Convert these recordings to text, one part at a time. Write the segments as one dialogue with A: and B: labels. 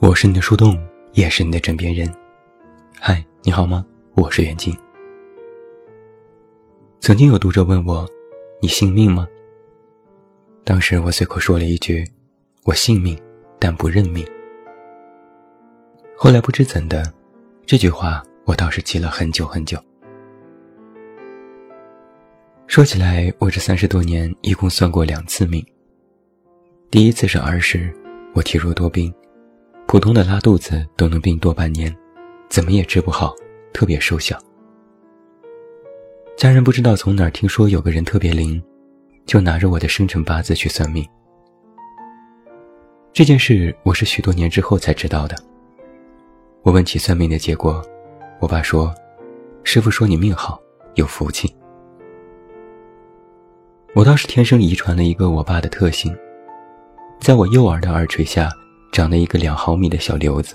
A: 我是你的树洞，也是你的枕边人。嗨，你好吗？我是袁静。曾经有读者问我：“你信命吗？”当时我随口说了一句：“我信命，但不认命。”后来不知怎的，这句话我倒是记了很久很久。说起来，我这三十多年一共算过两次命。第一次是儿时，我体弱多病，普通的拉肚子都能病多半年，怎么也治不好，特别瘦小。家人不知道从哪儿听说有个人特别灵，就拿着我的生辰八字去算命。这件事我是许多年之后才知道的。我问起算命的结果，我爸说：“师傅说你命好，有福气。”我倒是天生遗传了一个我爸的特性，在我幼儿的耳垂下长了一个两毫米的小瘤子。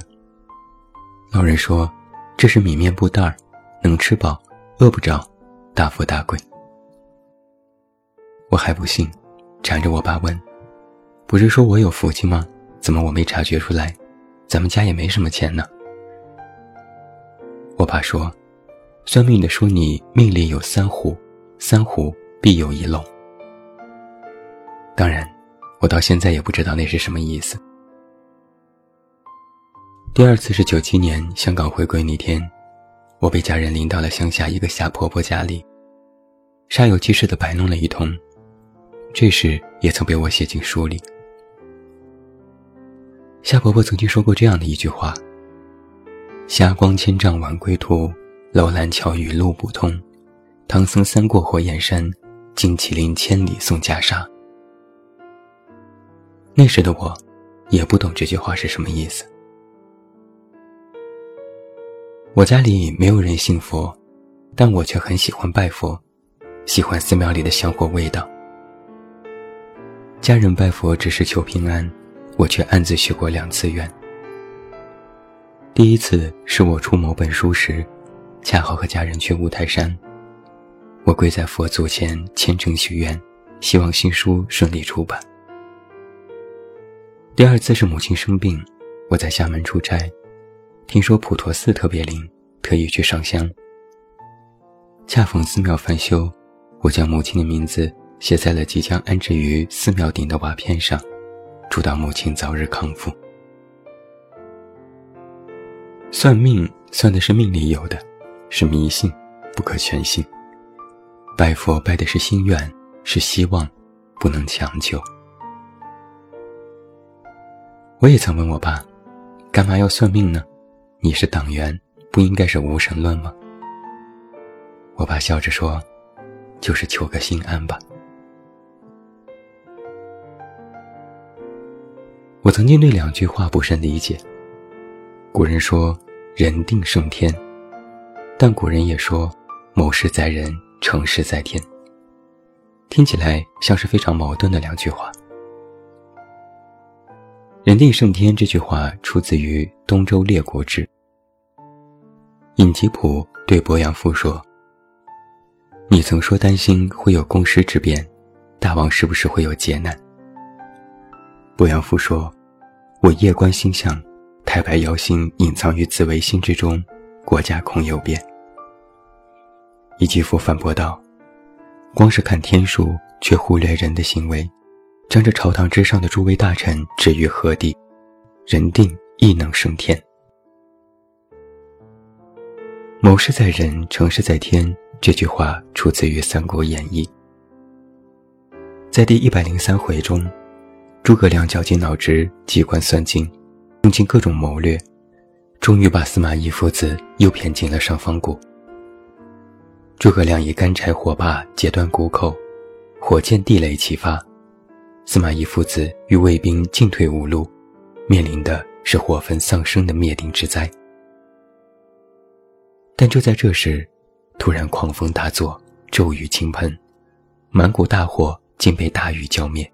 A: 老人说，这是米面布袋儿，能吃饱，饿不着，大富大贵。我还不信，缠着我爸问：“不是说我有福气吗？怎么我没察觉出来？咱们家也没什么钱呢。”我爸说：“算命的说你命里有三壶，三壶必有一漏。”当然，我到现在也不知道那是什么意思。第二次是九七年香港回归那天，我被家人领到了乡下一个夏婆婆家里，煞有其事的摆弄了一通，这事也曾被我写进书里。夏婆婆曾经说过这样的一句话：“霞光千丈晚归途，楼兰桥雨路不通。唐僧三过火焰山，金麒麟千里送袈裟。”那时的我，也不懂这句话是什么意思。我家里没有人信佛，但我却很喜欢拜佛，喜欢寺庙里的香火味道。家人拜佛只是求平安，我却暗自许过两次愿。第一次是我出某本书时，恰好和家人去五台山，我跪在佛祖前虔诚许愿，希望新书顺利出版。第二次是母亲生病，我在厦门出差，听说普陀寺特别灵，特意去上香。恰逢寺庙翻修，我将母亲的名字写在了即将安置于寺庙顶的瓦片上，祝祷母亲早日康复。算命算的是命里有的，是迷信，不可全信。拜佛拜的是心愿，是希望，不能强求。我也曾问我爸：“干嘛要算命呢？你是党员，不应该是无神论吗？”我爸笑着说：“就是求个心安吧。”我曾经对两句话不甚理解。古人说“人定胜天”，但古人也说“谋事在人，成事在天”，听起来像是非常矛盾的两句话。人定胜天这句话出自于《东周列国志》。尹吉甫对伯阳夫说：“你曾说担心会有公师之变，大王是不是会有劫难？”伯阳夫说：“我夜观星象，太白妖星隐藏于紫微星之中，国家恐有变。”尹吉甫反驳道：“光是看天数，却忽略人的行为。”将这朝堂之上的诸位大臣置于何地？人定亦能胜天。谋事在人，成事在天。这句话出自于《三国演义》。在第一百零三回中，诸葛亮绞尽脑汁，机关算尽，用尽各种谋略，终于把司马懿父子诱骗进了上方谷。诸葛亮以干柴火把截断谷口，火箭地雷齐发。司马懿父子与卫兵进退无路，面临的是火焚丧生的灭顶之灾。但就在这时，突然狂风大作，骤雨倾盆，满谷大火竟被大雨浇灭。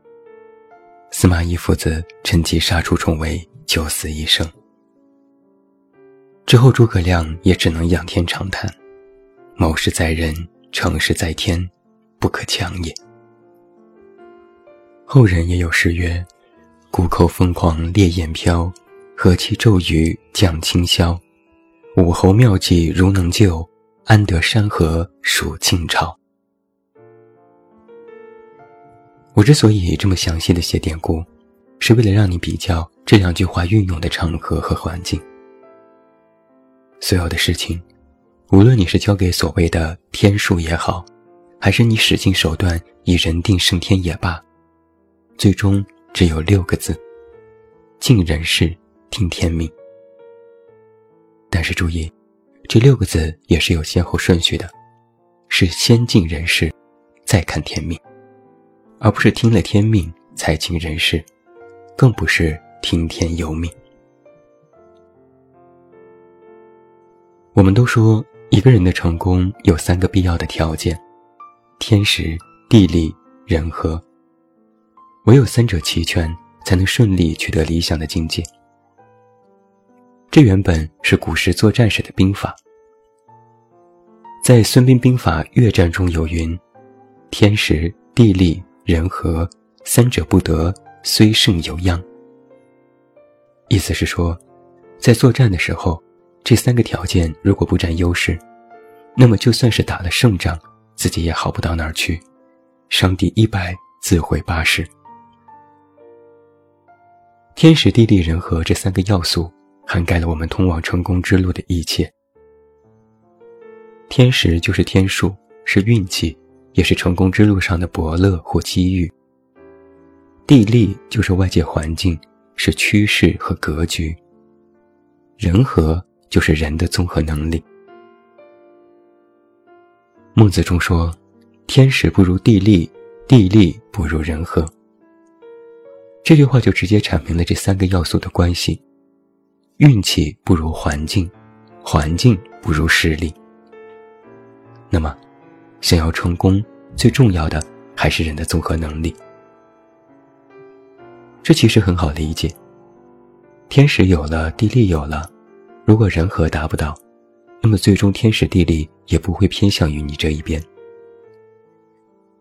A: 司马懿父子趁机杀出重围，九死一生。之后，诸葛亮也只能仰天长叹：“谋事在人，成事在天，不可强也。”后人也有诗曰：“谷口疯狂烈焰飘，和其骤雨降清宵，武侯妙计如能救，安得山河属晋朝？我之所以这么详细的写典故，是为了让你比较这两句话运用的场合和环境。所有的事情，无论你是交给所谓的天数也好，还是你使尽手段以人定胜天也罢，最终只有六个字：尽人事，听天命。但是注意，这六个字也是有先后顺序的，是先尽人事，再看天命，而不是听了天命才尽人事，更不是听天由命。我们都说，一个人的成功有三个必要的条件：天时、地利、人和。唯有三者齐全，才能顺利取得理想的境界。这原本是古时作战时的兵法，在《孙膑兵法·越战》中有云：“天时、地利、人和，三者不得，虽胜犹殃。”意思是说，在作战的时候。这三个条件如果不占优势，那么就算是打了胜仗，自己也好不到哪儿去，伤敌一百，自毁八十。天时地利人和这三个要素，涵盖了我们通往成功之路的一切。天时就是天数，是运气，也是成功之路上的伯乐或机遇。地利就是外界环境，是趋势和格局。人和。就是人的综合能力。孟子中说：“天时不如地利，地利不如人和。”这句话就直接阐明了这三个要素的关系：运气不如环境，环境不如实力。那么，想要成功，最重要的还是人的综合能力。这其实很好理解，天时有了，地利有了。如果人和达不到，那么最终天时地利也不会偏向于你这一边。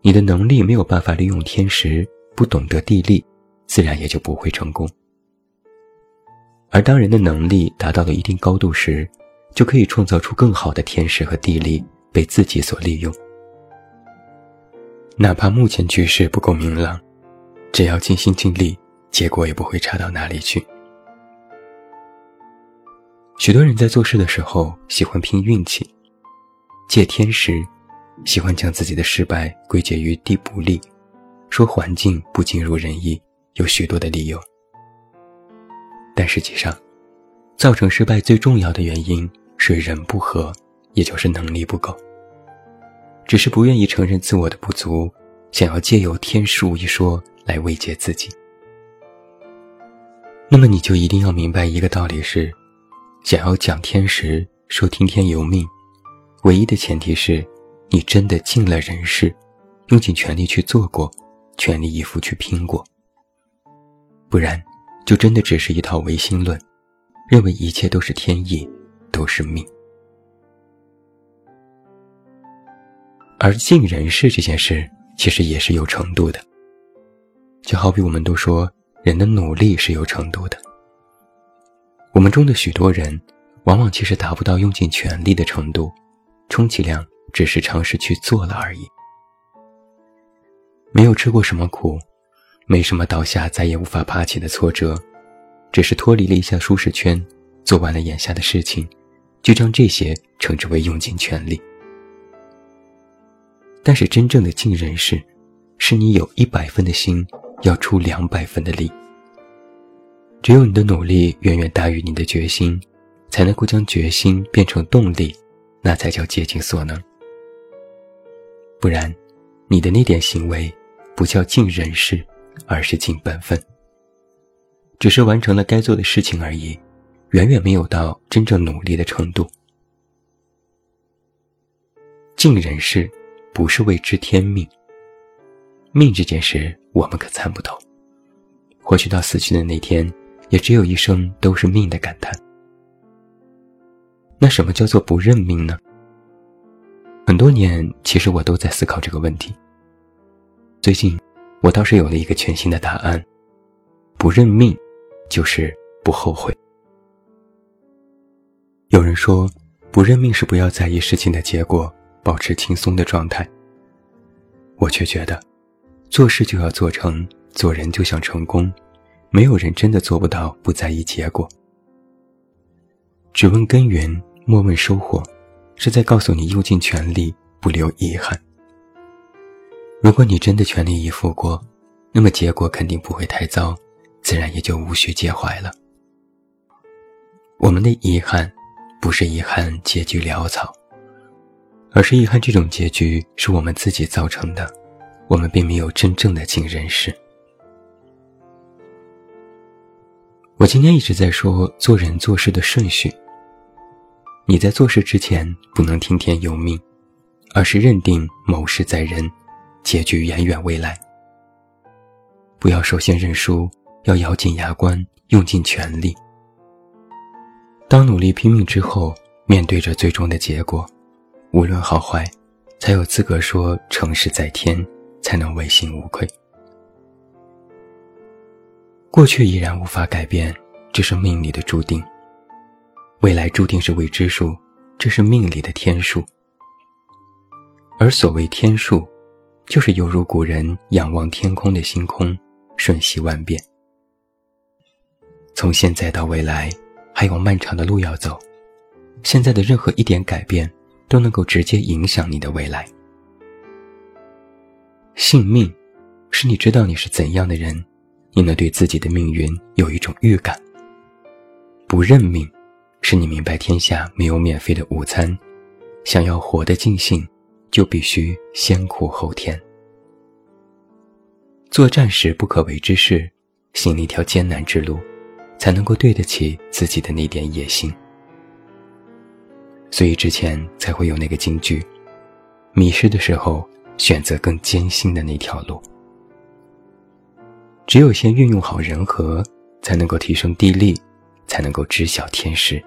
A: 你的能力没有办法利用天时，不懂得地利，自然也就不会成功。而当人的能力达到了一定高度时，就可以创造出更好的天时和地利被自己所利用。哪怕目前局势不够明朗，只要尽心尽力，结果也不会差到哪里去。许多人在做事的时候喜欢拼运气，借天时，喜欢将自己的失败归结于地不利，说环境不尽如人意，有许多的理由。但实际上，造成失败最重要的原因是人不和，也就是能力不够。只是不愿意承认自我的不足，想要借由天数一说来慰藉自己。那么你就一定要明白一个道理是。想要讲天时，说听天由命，唯一的前提是，你真的尽了人事，用尽全力去做过，全力以赴去拼过。不然，就真的只是一套唯心论，认为一切都是天意，都是命。而尽人事这件事，其实也是有程度的。就好比我们都说，人的努力是有程度的。我们中的许多人，往往其实达不到用尽全力的程度，充其量只是尝试去做了而已。没有吃过什么苦，没什么倒下再也无法爬起的挫折，只是脱离了一下舒适圈，做完了眼下的事情，就将这些称之为用尽全力。但是真正的尽人事，是你有一百分的心，要出两百分的力。只有你的努力远远大于你的决心，才能够将决心变成动力，那才叫竭尽所能。不然，你的那点行为，不叫尽人事，而是尽本分。只是完成了该做的事情而已，远远没有到真正努力的程度。尽人事，不是为知天命。命这件事，我们可参不透。或许到死去的那天。也只有一生都是命的感叹。那什么叫做不认命呢？很多年，其实我都在思考这个问题。最近，我倒是有了一个全新的答案：不认命，就是不后悔。有人说，不认命是不要在意事情的结果，保持轻松的状态。我却觉得，做事就要做成，做人就想成功，没有人真的做不到不在意结果。只问根源，莫问收获，是在告诉你用尽全力，不留遗憾。如果你真的全力以赴过，那么结果肯定不会太糟，自然也就无需介怀了。我们的遗憾，不是遗憾结局潦草，而是遗憾这种结局是我们自己造成的，我们并没有真正的尽人事。我今天一直在说做人做事的顺序。你在做事之前不能听天由命，而是认定谋事在人，结局远远未来。不要首先认输，要咬紧牙关，用尽全力。当努力拼命之后，面对着最终的结果，无论好坏，才有资格说成事在天，才能问心无愧。过去依然无法改变，这是命里的注定；未来注定是未知数，这是命里的天数。而所谓天数，就是犹如古人仰望天空的星空，瞬息万变。从现在到未来。还有漫长的路要走，现在的任何一点改变都能够直接影响你的未来。信命，是你知道你是怎样的人，你能对自己的命运有一种预感。不认命，是你明白天下没有免费的午餐，想要活得尽兴，就必须先苦后甜。做暂时不可为之事，行了一条艰难之路。才能够对得起自己的那点野心，所以之前才会有那个金句：迷失的时候，选择更艰辛的那条路。只有先运用好人和，才能够提升地利，才能够知晓天时。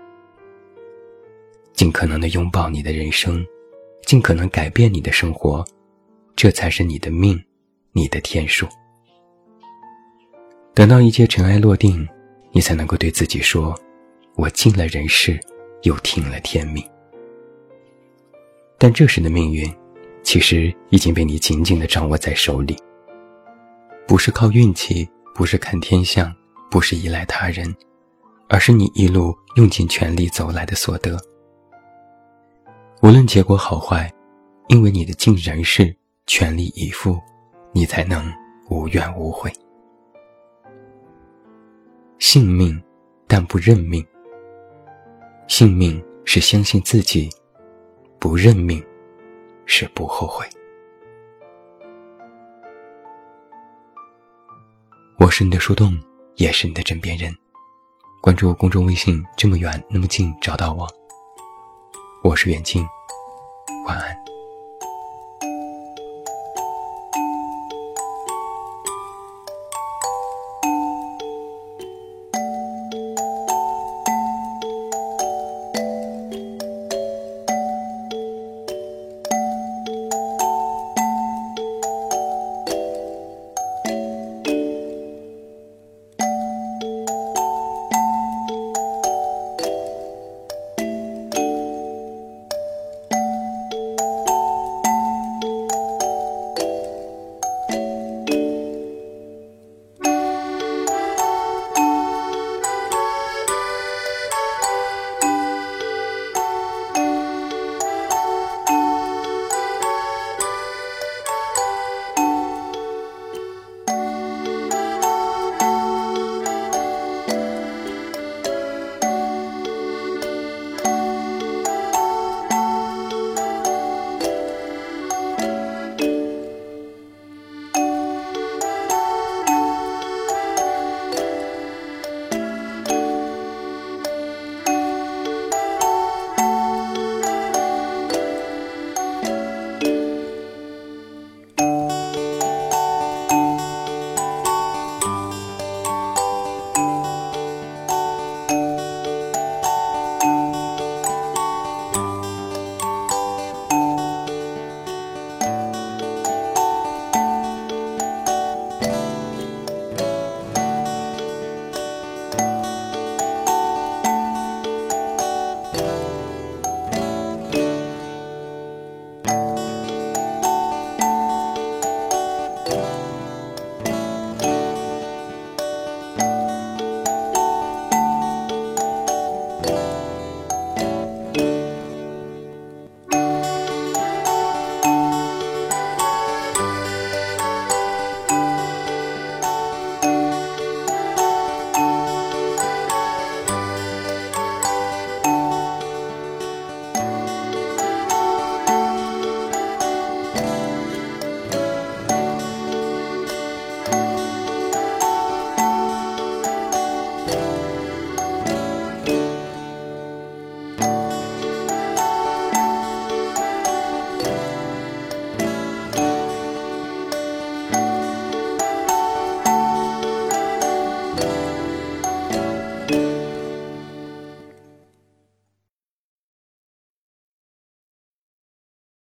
A: 尽可能的拥抱你的人生，尽可能改变你的生活，这才是你的命，你的天数。等到一切尘埃落定。你才能够对自己说：“我尽了人事，又听了天命。”但这时的命运，其实已经被你紧紧的掌握在手里。不是靠运气，不是看天象，不是依赖他人，而是你一路用尽全力走来的所得。无论结果好坏，因为你的尽人事、全力以赴，你才能无怨无悔。信命，但不认命。信命是相信自己，不认命是不后悔。我是你的树洞，也是你的枕边人。关注公众微信，这么远那么近，找到我。我是远近，晚安。